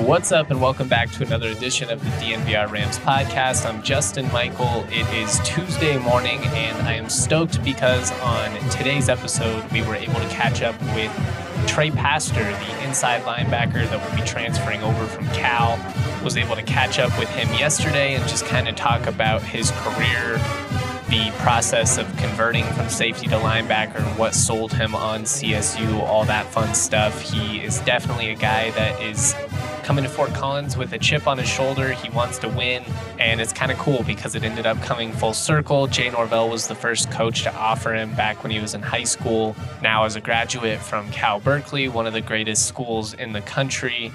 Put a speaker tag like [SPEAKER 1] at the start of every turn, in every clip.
[SPEAKER 1] What's up, and welcome back to another edition of the DNVR Rams podcast. I'm Justin Michael. It is Tuesday morning, and I am stoked because on today's episode, we were able to catch up with Trey Paster, the inside linebacker that will be transferring over from Cal. Was able to catch up with him yesterday and just kind of talk about his career, the process of converting from safety to linebacker and what sold him on CSU, all that fun stuff. He is definitely a guy that is coming to Fort Collins with a chip on his shoulder. He wants to win, and it's kind of cool because it ended up coming full circle. Jay Norvell was the first coach to offer him back when he was in high school. Now, as a graduate from Cal Berkeley, one of the greatest schools in the country,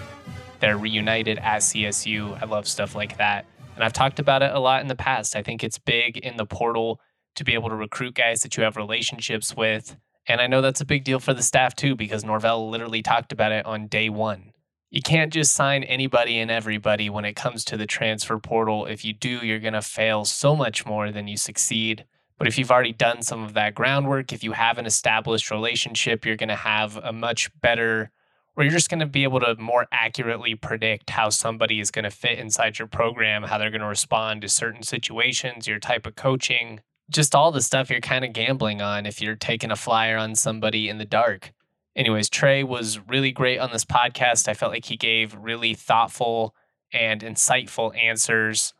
[SPEAKER 1] they're reunited at CSU. I love stuff like that. And I've talked about it a lot in the past. I think it's big in the portal to be able to recruit guys that you have relationships with. And I know that's a big deal for the staff too, because Norvell literally talked about it on day one you can't just sign anybody and everybody when it comes to the transfer portal. If you do, you're going to fail so much more than you succeed. But if you've already done some of that groundwork, if you have an established relationship, you're going to have a much better, or you're just going to be able to more accurately predict how somebody is going to fit inside your program, how they're going to respond to certain situations, your type of coaching, just all the stuff you're kind of gambling on if you're taking a flyer on somebody in the dark anyways, Trey was really great on this podcast. I felt like he gave really thoughtful and insightful answers.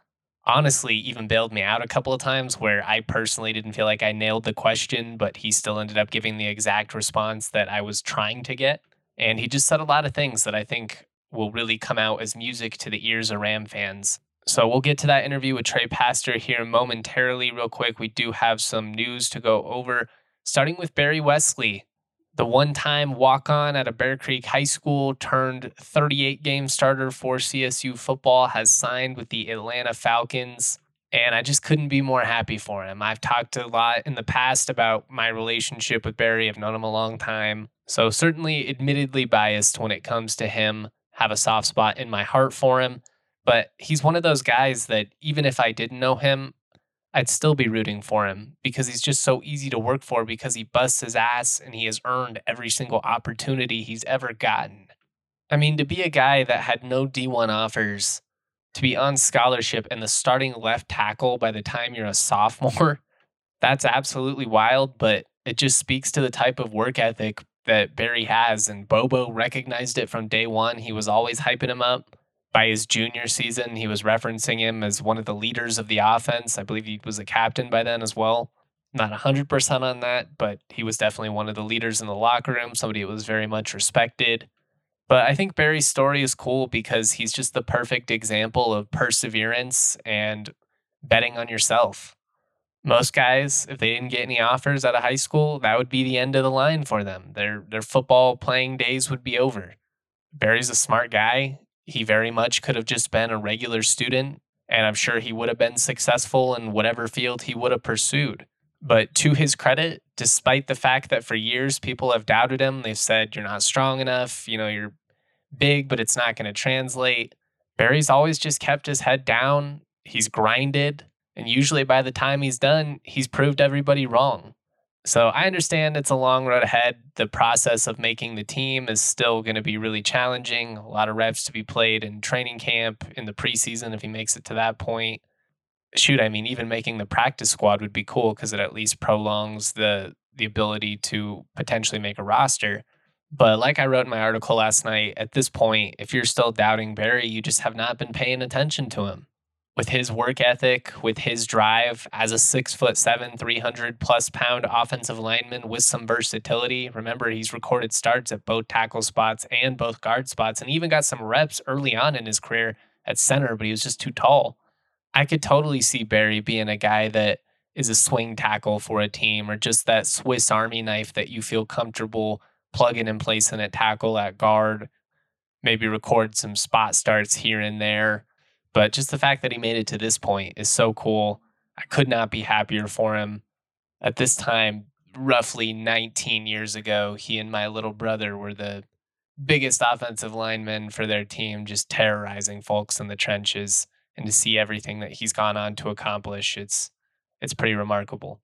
[SPEAKER 1] Honestly, even bailed me out a couple of times where I personally didn't feel like I nailed the question, but he still ended up giving the exact response that I was trying to get. And he just said a lot of things that I think will really come out as music to the ears of Ram fans. So we'll get to that interview with Trey Paster here momentarily, real quick. We do have some news to go over, starting with Barry Wesley the one time walk on at a Bear Creek High School, turned 38 game starter for CSU football, has signed with the Atlanta Falcons. And I just couldn't be more happy for him. I've talked a lot in the past about my relationship with Barry. I've known him a long time. So, certainly, admittedly biased when it comes to him, have a soft spot in my heart for him. But he's one of those guys that even if I didn't know him, I'd still be rooting for him because he's just so easy to work for because he busts his ass and he has earned every single opportunity he's ever gotten. I mean, to be a guy that had no D1 offers, to be on scholarship and the starting left tackle by the time you're a sophomore, that's absolutely wild, but it just speaks to the type of work ethic that Barry has. And Bobo recognized it from day one. He was always hyping him up by his junior season, he was referencing him as one of the leaders of the offense. I believe he was a captain by then as well. Not 100% on that, but he was definitely one of the leaders in the locker room, somebody that was very much respected. But I think Barry's story is cool because he's just the perfect example of perseverance and betting on yourself. Most guys, if they didn't get any offers out of high school, that would be the end of the line for them. Their their football playing days would be over. Barry's a smart guy he very much could have just been a regular student, and I'm sure he would have been successful in whatever field he would have pursued. But to his credit, despite the fact that for years people have doubted him, they've said, You're not strong enough, you know, you're big, but it's not going to translate. Barry's always just kept his head down. He's grinded. And usually by the time he's done, he's proved everybody wrong. So I understand it's a long road ahead. The process of making the team is still going to be really challenging. A lot of reps to be played in training camp, in the preseason, if he makes it to that point. Shoot, I mean, even making the practice squad would be cool because it at least prolongs the the ability to potentially make a roster. But like I wrote in my article last night, at this point, if you're still doubting Barry, you just have not been paying attention to him with his work ethic, with his drive as a six foot seven, 300 plus pound offensive lineman with some versatility. Remember, he's recorded starts at both tackle spots and both guard spots, and even got some reps early on in his career at center, but he was just too tall. I could totally see Barry being a guy that is a swing tackle for a team or just that Swiss Army knife that you feel comfortable plugging in and placing at tackle at guard, maybe record some spot starts here and there but just the fact that he made it to this point is so cool. I could not be happier for him. At this time, roughly 19 years ago, he and my little brother were the biggest offensive linemen for their team, just terrorizing folks in the trenches. And to see everything that he's gone on to accomplish, it's it's pretty remarkable.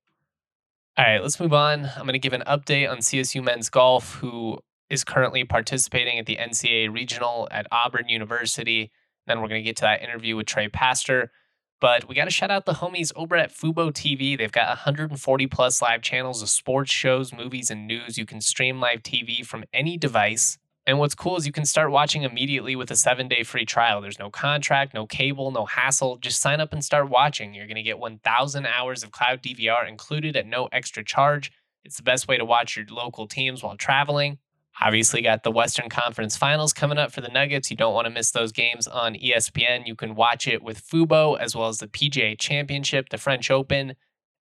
[SPEAKER 1] All right, let's move on. I'm going to give an update on CSU men's golf, who is currently participating at the NCAA regional at Auburn University. Then we're going to get to that interview with Trey Paster. But we got to shout out the homies over at Fubo TV. They've got 140 plus live channels of sports shows, movies, and news. You can stream live TV from any device. And what's cool is you can start watching immediately with a seven day free trial. There's no contract, no cable, no hassle. Just sign up and start watching. You're going to get 1,000 hours of cloud DVR included at no extra charge. It's the best way to watch your local teams while traveling. Obviously, got the Western Conference Finals coming up for the Nuggets. You don't want to miss those games on ESPN. You can watch it with Fubo as well as the PGA Championship, the French Open,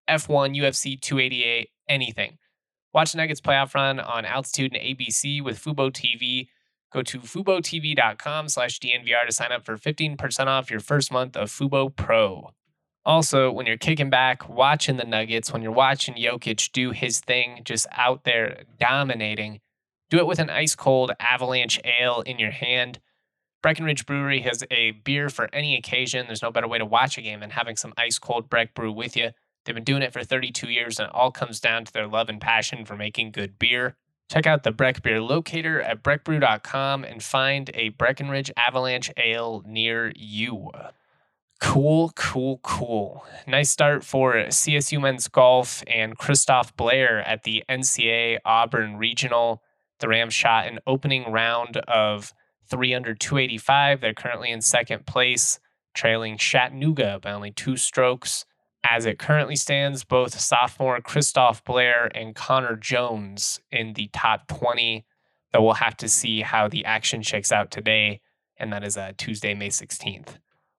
[SPEAKER 1] F1, UFC 288, anything. Watch the Nuggets playoff run on Altitude and ABC with Fubo TV. Go to FuboTV.com slash DNVR to sign up for 15% off your first month of Fubo Pro. Also, when you're kicking back, watching the Nuggets, when you're watching Jokic do his thing, just out there dominating, do it with an ice cold avalanche ale in your hand. Breckenridge Brewery has a beer for any occasion. There's no better way to watch a game than having some ice cold Breck Brew with you. They've been doing it for 32 years, and it all comes down to their love and passion for making good beer. Check out the Breck Beer locator at breckbrew.com and find a Breckenridge Avalanche Ale near you. Cool, cool, cool. Nice start for CSU men's golf and Christoph Blair at the NCA Auburn Regional. The Rams shot an opening round of 3 under 285. They're currently in second place, trailing Chattanooga by only two strokes. As it currently stands, both sophomore Christoph Blair and Connor Jones in the top 20. Though we'll have to see how the action shakes out today, and that is uh, Tuesday, May 16th.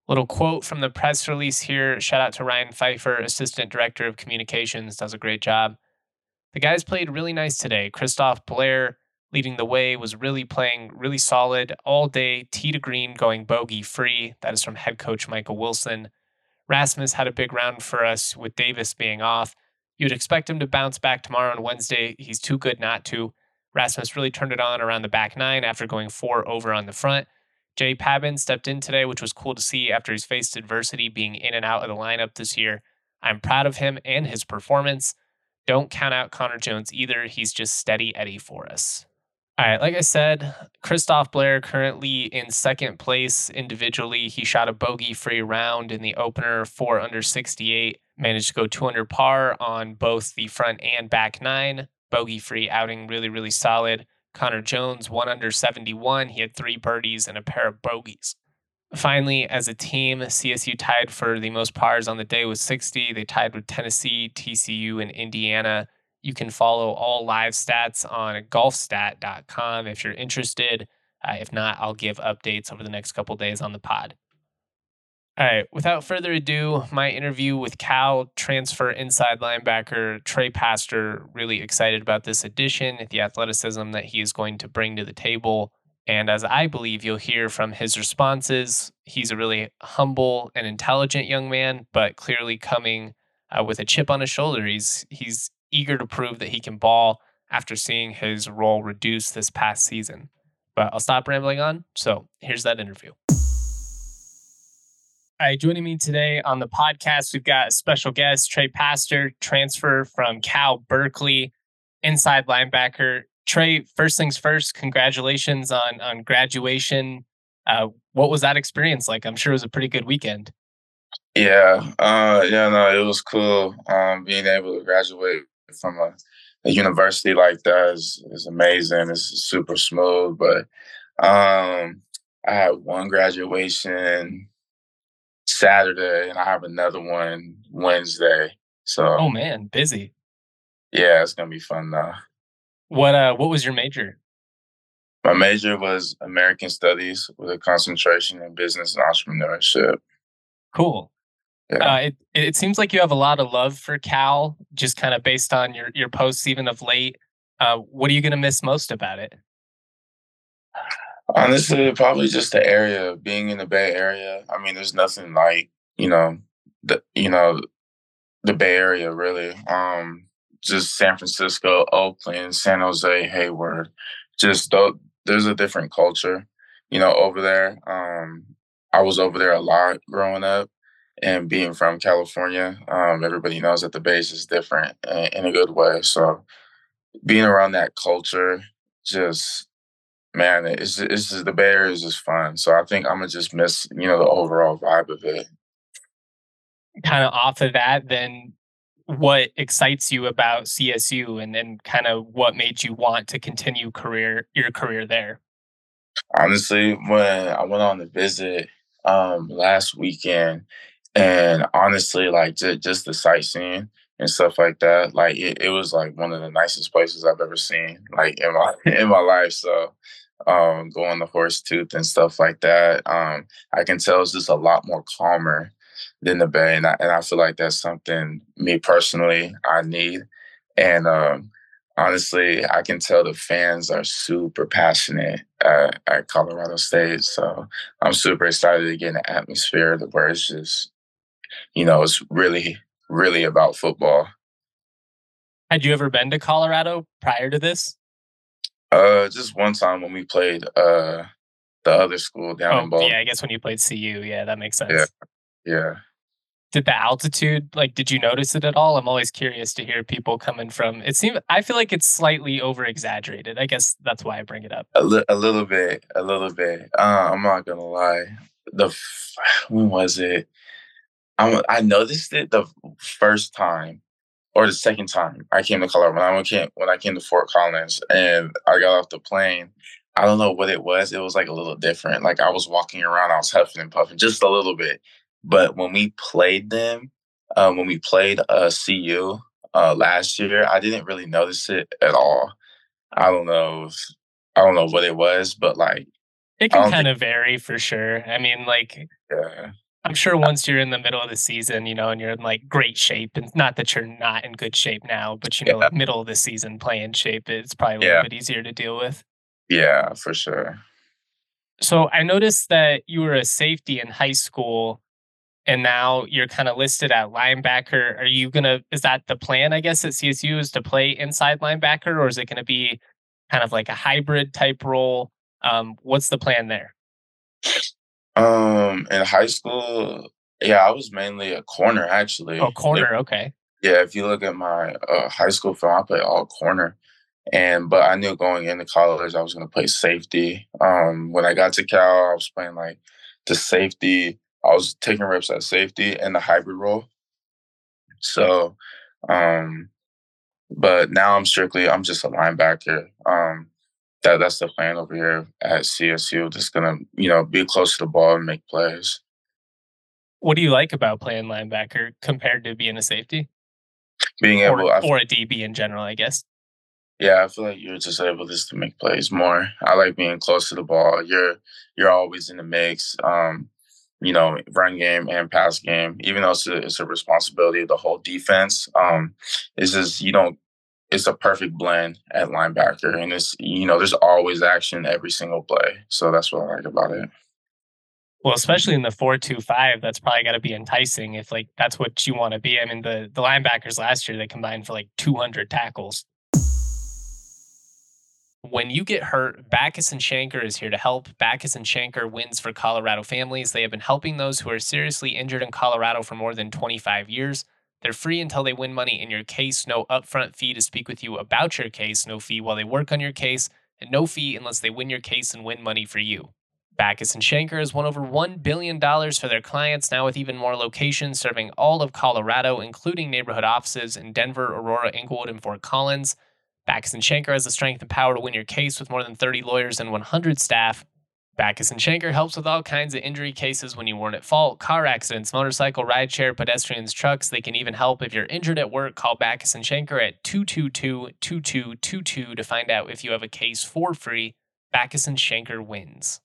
[SPEAKER 1] Little quote from the press release here. Shout out to Ryan Pfeiffer, Assistant Director of Communications, does a great job. The guys played really nice today. Christoph Blair leading the way was really playing really solid all day, tee to green, going bogey free. That is from head coach Michael Wilson. Rasmus had a big round for us with Davis being off. You'd expect him to bounce back tomorrow on Wednesday. He's too good not to. Rasmus really turned it on around the back nine after going four over on the front. Jay Pabin stepped in today, which was cool to see after he's faced adversity being in and out of the lineup this year. I'm proud of him and his performance. Don't count out Connor Jones either. He's just steady Eddie for us. All right, like I said, Christoph Blair currently in second place individually. He shot a bogey free round in the opener, four under 68, managed to go two under par on both the front and back nine. Bogey free outing, really, really solid. Connor Jones, one under 71. He had three birdies and a pair of bogeys. Finally, as a team, CSU tied for the most pars on the day with 60. They tied with Tennessee, TCU, and Indiana you can follow all live stats on golfstat.com if you're interested. Uh, if not, I'll give updates over the next couple days on the pod. All right, without further ado, my interview with Cal transfer inside linebacker Trey Paster. Really excited about this addition, the athleticism that he is going to bring to the table. And as I believe you'll hear from his responses, he's a really humble and intelligent young man, but clearly coming uh, with a chip on his shoulder. He's he's eager to prove that he can ball after seeing his role reduced this past season. But I'll stop rambling on. So here's that interview. All right, joining me today on the podcast, we've got a special guest, Trey Paster, transfer from Cal Berkeley, inside linebacker. Trey, first things first, congratulations on on graduation. Uh, what was that experience like? I'm sure it was a pretty good weekend.
[SPEAKER 2] Yeah, uh, yeah, no, it was cool um, being able to graduate from a, a university like that is, is amazing. It's super smooth. But um, I had one graduation Saturday, and I have another one Wednesday. So,
[SPEAKER 1] oh man, busy.
[SPEAKER 2] Yeah, it's gonna be fun though.
[SPEAKER 1] What uh, what was your major?
[SPEAKER 2] My major was American Studies with a concentration in business and entrepreneurship.
[SPEAKER 1] Cool. Yeah. Uh, it it seems like you have a lot of love for Cal, just kind of based on your your posts even of late. Uh, what are you going to miss most about it?
[SPEAKER 2] Honestly, probably just the area, being in the Bay Area. I mean, there's nothing like you know the you know the Bay Area really. Um, just San Francisco, Oakland, San Jose, Hayward. Just though there's a different culture, you know, over there. Um, I was over there a lot growing up and being from California, um, everybody knows that the base is different in a good way. So being around that culture just man, it's it's just the Bay Area is just fun. So I think I'm gonna just miss you know the overall vibe of it.
[SPEAKER 1] Kind of off of that, then what excites you about CSU, and then kind of what made you want to continue career your career there?
[SPEAKER 2] Honestly, when I went on the visit um, last weekend, and honestly, like just, just the sightseeing and stuff like that, like it, it was like one of the nicest places I've ever seen, like in my in my life. So um, going to Horsetooth and stuff like that, um, I can tell it's just a lot more calmer than the Bay, and I, and I feel like that's something me personally I need. And um, honestly, I can tell the fans are super passionate at, at Colorado State. So I'm super excited to get an atmosphere where it's just, you know, it's really, really about football.
[SPEAKER 1] Had you ever been to Colorado prior to this?
[SPEAKER 2] Uh, just one time when we played uh the other school down
[SPEAKER 1] oh,
[SPEAKER 2] in Boulder.
[SPEAKER 1] Yeah, I guess when you played CU, yeah, that makes sense.
[SPEAKER 2] Yeah, yeah
[SPEAKER 1] did the altitude like did you notice it at all i'm always curious to hear people coming from it seems i feel like it's slightly over exaggerated i guess that's why i bring it up
[SPEAKER 2] a, li- a little bit a little bit uh, i'm not gonna lie the f- when was it I'm, i noticed it the first time or the second time i came to colorado when i came when i came to fort collins and i got off the plane i don't know what it was it was like a little different like i was walking around i was huffing and puffing just a little bit but when we played them, um, when we played uh, CU uh, last year, I didn't really notice it at all. I don't know. If, I don't know what it was, but like
[SPEAKER 1] it can kind of vary for sure. I mean, like
[SPEAKER 2] yeah.
[SPEAKER 1] I'm sure once you're in the middle of the season, you know, and you're in like great shape, and not that you're not in good shape now, but you know, yeah. middle of the season playing shape, it's probably a little bit easier to deal with.
[SPEAKER 2] Yeah, for sure.
[SPEAKER 1] So I noticed that you were a safety in high school and now you're kind of listed at linebacker. Are you gonna? Is that the plan? I guess at CSU is to play inside linebacker, or is it going to be kind of like a hybrid type role? Um, what's the plan there?
[SPEAKER 2] Um, in high school, yeah, I was mainly a corner actually.
[SPEAKER 1] Oh, corner, okay.
[SPEAKER 2] Yeah, if you look at my uh, high school film, I played all corner, and but I knew going into college I was going to play safety. Um, when I got to Cal, I was playing like the safety I was taking reps at safety in the hybrid role. So, um, but now I'm strictly I'm just a linebacker. Um, that that's the plan over here at CSU. Just gonna you know be close to the ball and make plays.
[SPEAKER 1] What do you like about playing linebacker compared to being a safety?
[SPEAKER 2] Being able,
[SPEAKER 1] or, or a DB in general, I guess.
[SPEAKER 2] Yeah, I feel like you're just able just to make plays more. I like being close to the ball. You're you're always in the mix. Um, you know, run game and pass game, even though it's a, it's a responsibility of the whole defense. Um, it's just, you don't, it's a perfect blend at linebacker. And it's, you know, there's always action every single play. So that's what I like about it.
[SPEAKER 1] Well, especially in the four-two-five, that's probably got to be enticing if like that's what you want to be. I mean, the the linebackers last year they combined for like 200 tackles. When you get hurt, Bachus and Schanker is here to help. Bachus and Schanker wins for Colorado families. They have been helping those who are seriously injured in Colorado for more than 25 years. They're free until they win money in your case. No upfront fee to speak with you about your case. No fee while they work on your case. And no fee unless they win your case and win money for you. Bachus and Schanker has won over $1 billion for their clients, now with even more locations serving all of Colorado, including neighborhood offices in Denver, Aurora, Englewood, and Fort Collins. Bachus and Schanker has the strength and power to win your case with more than 30 lawyers and 100 staff. Bachus and Schanker helps with all kinds of injury cases when you weren't at fault, car accidents, motorcycle, rideshare, pedestrians, trucks. They can even help if you're injured at work. Call Bachus and Schanker at 222-2222 to find out if you have a case for free. Bachus and Schanker wins.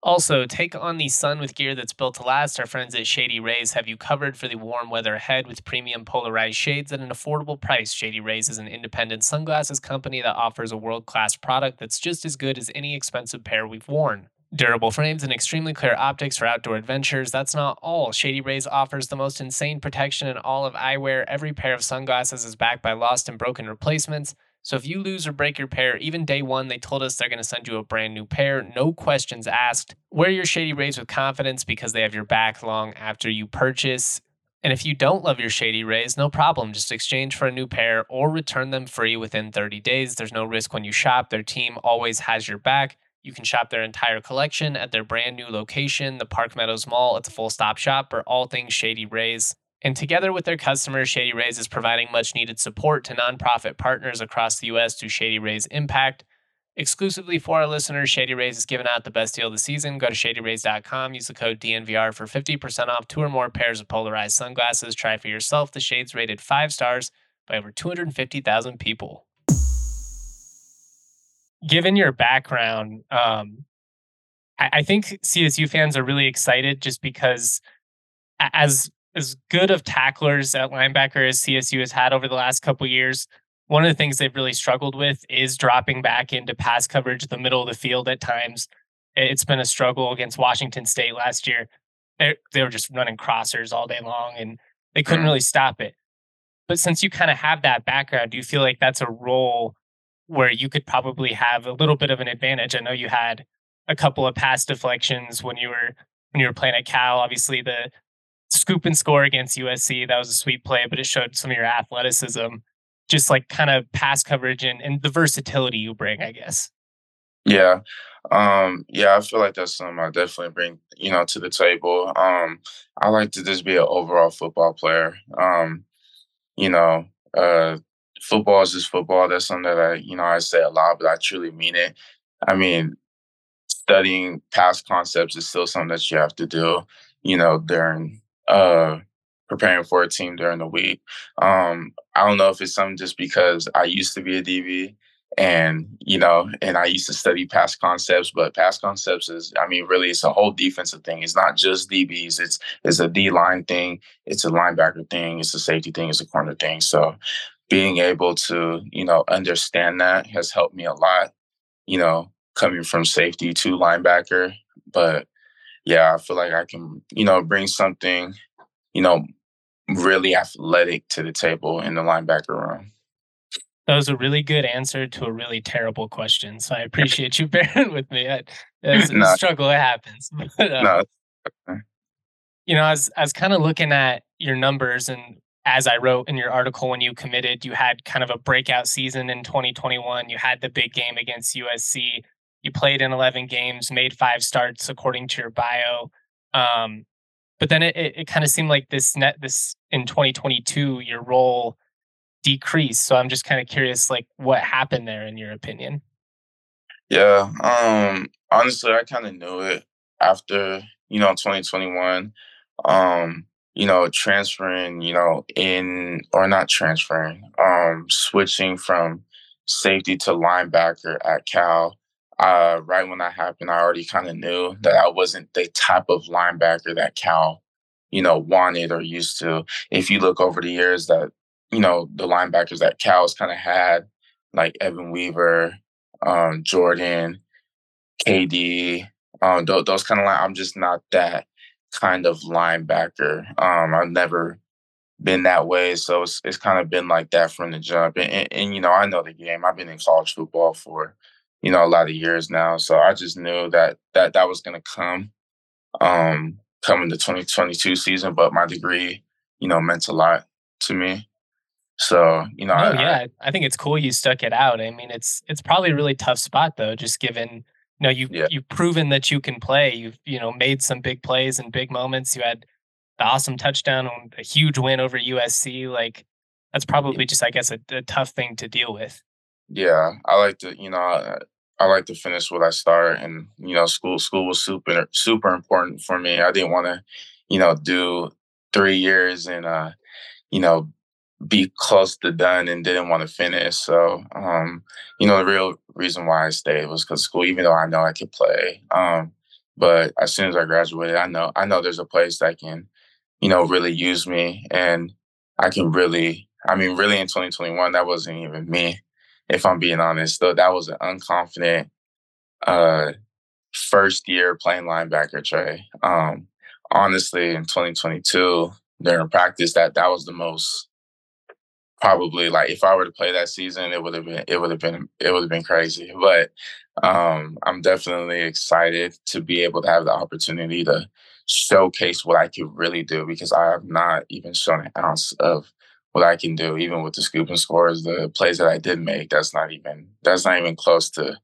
[SPEAKER 1] Also, take on the sun with gear that's built to last. Our friends at Shady Rays have you covered for the warm weather ahead with premium polarized shades at an affordable price. Shady Rays is an independent sunglasses company that offers a world class product that's just as good as any expensive pair we've worn. Durable frames and extremely clear optics for outdoor adventures. That's not all. Shady Rays offers the most insane protection in all of eyewear. Every pair of sunglasses is backed by lost and broken replacements. So if you lose or break your pair, even day one, they told us they're going to send you a brand new pair, no questions asked. Wear your Shady Rays with confidence because they have your back long after you purchase. And if you don't love your Shady Rays, no problem. Just exchange for a new pair or return them free within 30 days. There's no risk when you shop. Their team always has your back. You can shop their entire collection at their brand new location, the Park Meadows Mall. It's a full stop shop for all things Shady Rays. And together with their customers, Shady Rays is providing much needed support to nonprofit partners across the U.S. through Shady Rays Impact. Exclusively for our listeners, Shady Rays is giving out the best deal of the season. Go to shadyrays.com, use the code DNVR for 50% off two or more pairs of polarized sunglasses. Try for yourself. The shades rated five stars by over 250,000 people. Given your background, um, I, I think CSU fans are really excited just because as as good of tacklers at linebacker as CSU has had over the last couple years, one of the things they've really struggled with is dropping back into pass coverage, the middle of the field at times. It's been a struggle against Washington State last year. They, they were just running crossers all day long and they couldn't mm. really stop it. But since you kind of have that background, do you feel like that's a role where you could probably have a little bit of an advantage? I know you had a couple of pass deflections when you were when you were playing at Cal. Obviously, the scoop and score against USC that was a sweet play, but it showed some of your athleticism just like kind of pass coverage and, and the versatility you bring, I guess.
[SPEAKER 2] Yeah. Um, yeah, I feel like that's something I definitely bring, you know, to the table. Um, I like to just be an overall football player. Um, you know, uh football is just football. That's something that I, you know, I say a lot, but I truly mean it. I mean, studying pass concepts is still something that you have to do, you know, during uh preparing for a team during the week. Um, I don't know if it's something just because I used to be a DB and you know, and I used to study pass concepts, but pass concepts is, I mean, really, it's a whole defensive thing. It's not just DBs. It's it's a D line thing. It's a linebacker thing. It's a safety thing. It's a corner thing. So, being able to you know understand that has helped me a lot. You know, coming from safety to linebacker, but yeah, I feel like I can you know bring something you know really athletic to the table in the linebacker room.
[SPEAKER 1] That was a really good answer to a really terrible question. So I appreciate you bearing with me. It's a no. struggle, it happens. But, uh, no. You know, as was kind of looking at your numbers and as I wrote in your article when you committed, you had kind of a breakout season in 2021. You had the big game against USC. You played in 11 games, made five starts according to your bio. Um, but then it, it, it kind of seemed like this net this in 2022 your role decreased. So I'm just kind of curious, like what happened there in your opinion?
[SPEAKER 2] Yeah, um, honestly, I kind of knew it after you know 2021. Um, you know, transferring, you know, in or not transferring, um, switching from safety to linebacker at Cal uh, right when that happened, I already kind of knew that I wasn't the type of linebacker that Cal, you know, wanted or used to. If you look over the years that, you know, the linebackers that Cal's kind of had, like Evan Weaver, um, Jordan, KD, um, th- those kind of line, I'm just not that kind of linebacker. Um, I've never been that way, so it's it's kind of been like that from the jump. And, and, and you know, I know the game. I've been in college football for you know, a lot of years now. So I just knew that that that was going to come, um, coming the 2022 season. But my degree, you know, meant a lot to me. So you know,
[SPEAKER 1] oh, I, yeah, I, I, think it's cool you stuck it out. I mean, it's it's probably a really tough spot though, just given know you yeah. you've proven that you can play. You've you know made some big plays and big moments. You had the awesome touchdown on a huge win over USC. Like that's probably just I guess a, a tough thing to deal with.
[SPEAKER 2] Yeah, I like to, you know, I like to finish what I start, and you know, school school was super super important for me. I didn't want to, you know, do three years and uh, you know, be close to done and didn't want to finish. So, um, you know, the real reason why I stayed was because school. Even though I know I could play, um, but as soon as I graduated, I know I know there's a place that can, you know, really use me, and I can really. I mean, really, in 2021, that wasn't even me if I'm being honest. Though that was an unconfident uh, first year playing linebacker, Trey. Um, honestly, in 2022 during practice, that that was the most probably like if I were to play that season, it would have been it would have been it would have been crazy. But um, I'm definitely excited to be able to have the opportunity to showcase what I could really do because I have not even shown an ounce of what I can do, even with the scoop and scores, the plays that I did make. That's not even that's not even close to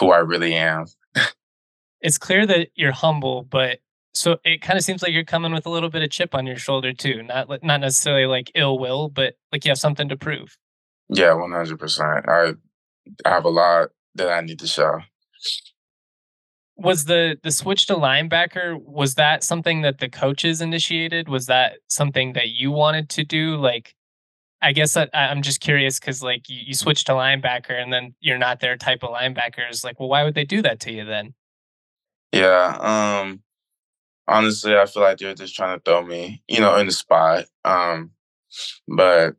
[SPEAKER 2] who I really am.
[SPEAKER 1] it's clear that you're humble, but so it kind of seems like you're coming with a little bit of chip on your shoulder too. Not not necessarily like ill will, but like you have something to prove.
[SPEAKER 2] Yeah, one hundred percent. I I have a lot that I need to show.
[SPEAKER 1] Was the the switch to linebacker was that something that the coaches initiated? Was that something that you wanted to do? Like, I guess I, I'm just curious because like you, you switch to linebacker and then you're not their type of linebackers. Like, well, why would they do that to you then?
[SPEAKER 2] Yeah. Um. Honestly, I feel like they're just trying to throw me, you know, in the spot. Um. But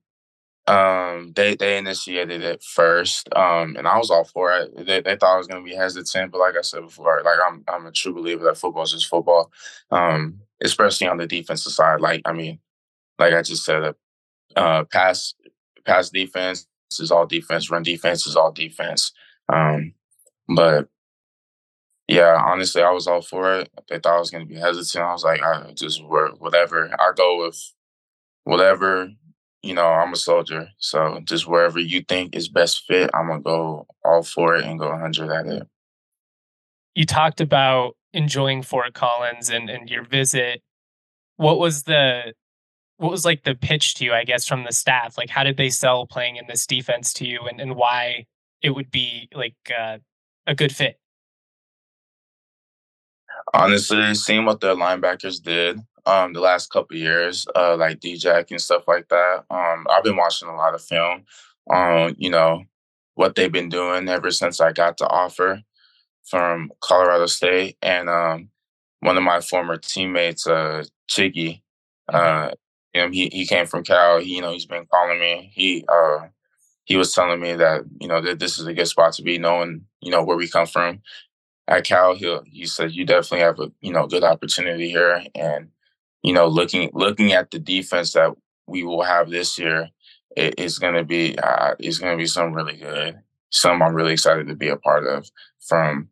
[SPEAKER 2] um, they they initiated it first, um, and I was all for it. They, they thought I was going to be hesitant, but like I said before, like I'm I'm a true believer that football is just football, um, especially on the defensive side. Like I mean, like I just said, uh, pass pass defense is all defense, run defense is all defense. Um, but yeah, honestly, I was all for it. They thought I was going to be hesitant. I was like, I just work whatever. I go with whatever you know, I'm a soldier. So just wherever you think is best fit, I'm gonna go all for it and go 100 at it.
[SPEAKER 1] You talked about enjoying Fort Collins and, and your visit. What was the what was like the pitch to you, I guess, from the staff? Like how did they sell playing in this defense to you and, and why it would be like uh, a good fit?
[SPEAKER 2] Honestly, seeing what the linebackers did, um the last couple years, uh like D-Jack and stuff like that. Um I've been watching a lot of film on, you know, what they've been doing ever since I got the offer from Colorado State. And um one of my former teammates, uh Chiggy, mm-hmm. uh him, he he came from Cal. He, you know, he's been calling me. He uh he was telling me that, you know, that this is a good spot to be, knowing, you know, where we come from at Cal Hill. He said you definitely have a you know good opportunity here, and you know, looking looking at the defense that we will have this year, it, it's going to be uh, it's to be some really good. Some I'm really excited to be a part of, from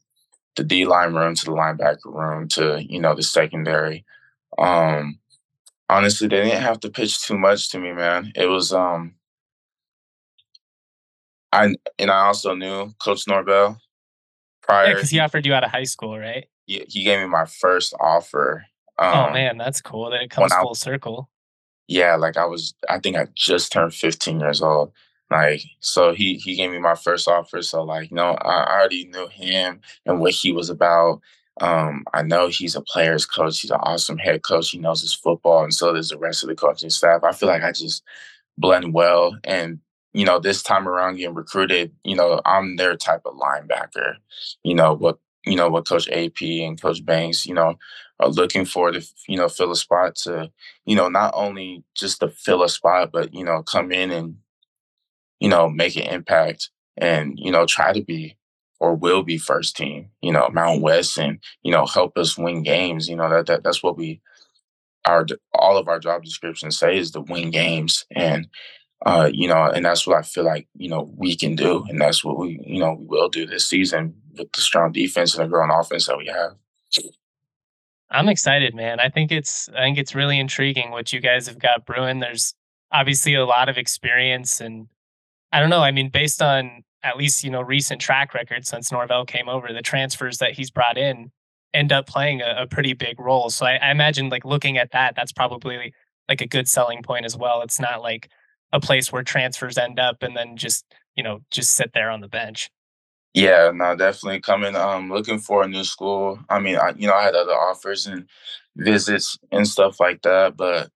[SPEAKER 2] the D line room to the linebacker room to you know the secondary. Um, honestly, they didn't have to pitch too much to me, man. It was um, I and I also knew Coach Norvell
[SPEAKER 1] prior. Yeah, because he offered you out of high school, right?
[SPEAKER 2] He, he gave me my first offer
[SPEAKER 1] Oh, um, oh man, that's cool that it comes full I, circle.
[SPEAKER 2] Yeah, like I was, I think I just turned 15 years old. Like, so he he gave me my first offer. So like, you know, I already knew him and what he was about. Um, I know he's a player's coach. He's an awesome head coach. He knows his football, and so does the rest of the coaching staff. I feel like I just blend well. And you know, this time around getting recruited, you know, I'm their type of linebacker. You know what you know what Coach AP and Coach Banks, you know, are looking for to you know fill a spot to you know not only just to fill a spot but you know come in and you know make an impact and you know try to be or will be first team you know Mount West and you know help us win games you know that, that that's what we our all of our job descriptions say is to win games and uh, you know, and that's what I feel like, you know, we can do. And that's what we, you know, we will do this season with the strong defense and the growing offense that we have.
[SPEAKER 1] I'm excited, man. I think it's I think it's really intriguing what you guys have got brewing. There's obviously a lot of experience and I don't know, I mean based on at least, you know, recent track record since Norvell came over, the transfers that he's brought in end up playing a, a pretty big role. So I, I imagine like looking at that, that's probably like a good selling point as well. It's not like a place where transfers end up and then just, you know, just sit there on the bench.
[SPEAKER 2] Yeah, no, definitely coming. Um, looking for a new school. I mean, I, you know, I had other offers and visits and stuff like that, but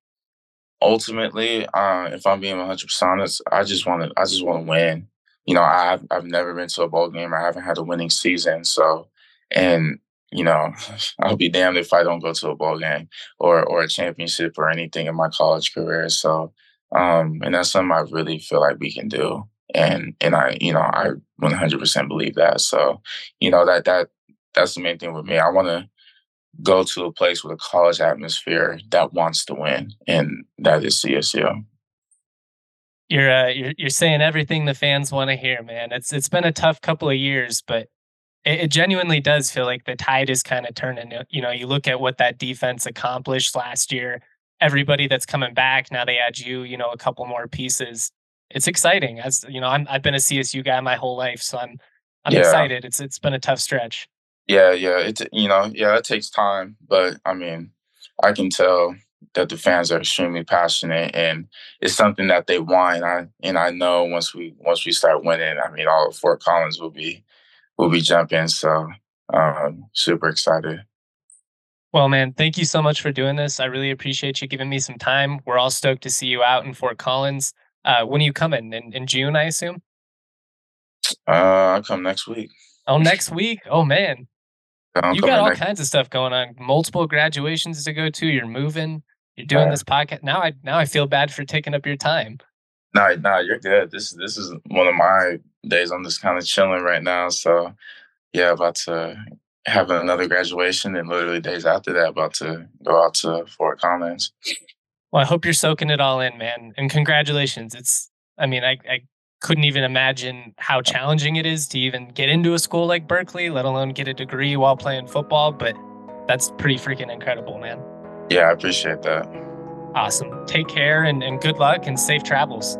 [SPEAKER 2] ultimately, uh, if I'm being 100 percent honest, I just want to. I just want to win. You know, I've I've never been to a bowl game. I haven't had a winning season. So, and you know, I'll be damned if I don't go to a bowl game or or a championship or anything in my college career. So, um, and that's something I really feel like we can do and and I you know I 100% believe that. So you know that that that's the main thing with me. I want to go to a place with a college atmosphere that wants to win, and that is CSU.
[SPEAKER 1] You're uh, you're you're saying everything the fans want to hear, man. It's it's been a tough couple of years, but it, it genuinely does feel like the tide is kind of turning. You know, you look at what that defense accomplished last year. Everybody that's coming back now, they add you. You know, a couple more pieces. It's exciting. As you know, I'm, I've been a CSU guy my whole life, so I'm I'm yeah. excited. It's it's been a tough stretch.
[SPEAKER 2] Yeah, yeah. it's you know, yeah, it takes time, but I mean, I can tell that the fans are extremely passionate and it's something that they want. I and I know once we once we start winning, I mean all of Fort Collins will be will be jumping. So um super excited.
[SPEAKER 1] Well, man, thank you so much for doing this. I really appreciate you giving me some time. We're all stoked to see you out in Fort Collins. Uh, when are you coming? In, in June, I assume?
[SPEAKER 2] Uh, I'll come next week.
[SPEAKER 1] Oh, next week? Oh, man. you got all next- kinds of stuff going on. Multiple graduations to go to. You're moving. You're doing this podcast now. I now I feel bad for taking up your time.
[SPEAKER 2] No, nah, no, nah, you're good. This this is one of my days. I'm just kind of chilling right now. So yeah, about to have another graduation, and literally days after that, about to go out to Fort Collins.
[SPEAKER 1] Well, I hope you're soaking it all in, man. And congratulations. It's I mean, I, I couldn't even imagine how challenging it is to even get into a school like Berkeley, let alone get a degree while playing football. But that's pretty freaking incredible, man.
[SPEAKER 2] Yeah, I appreciate that.
[SPEAKER 1] Awesome. Take care and, and good luck and safe travels.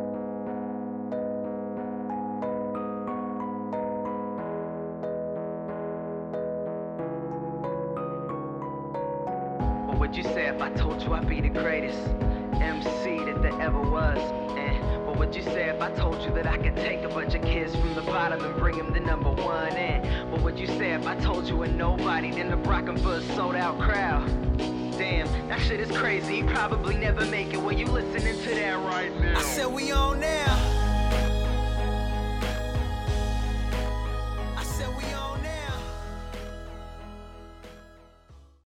[SPEAKER 3] Never make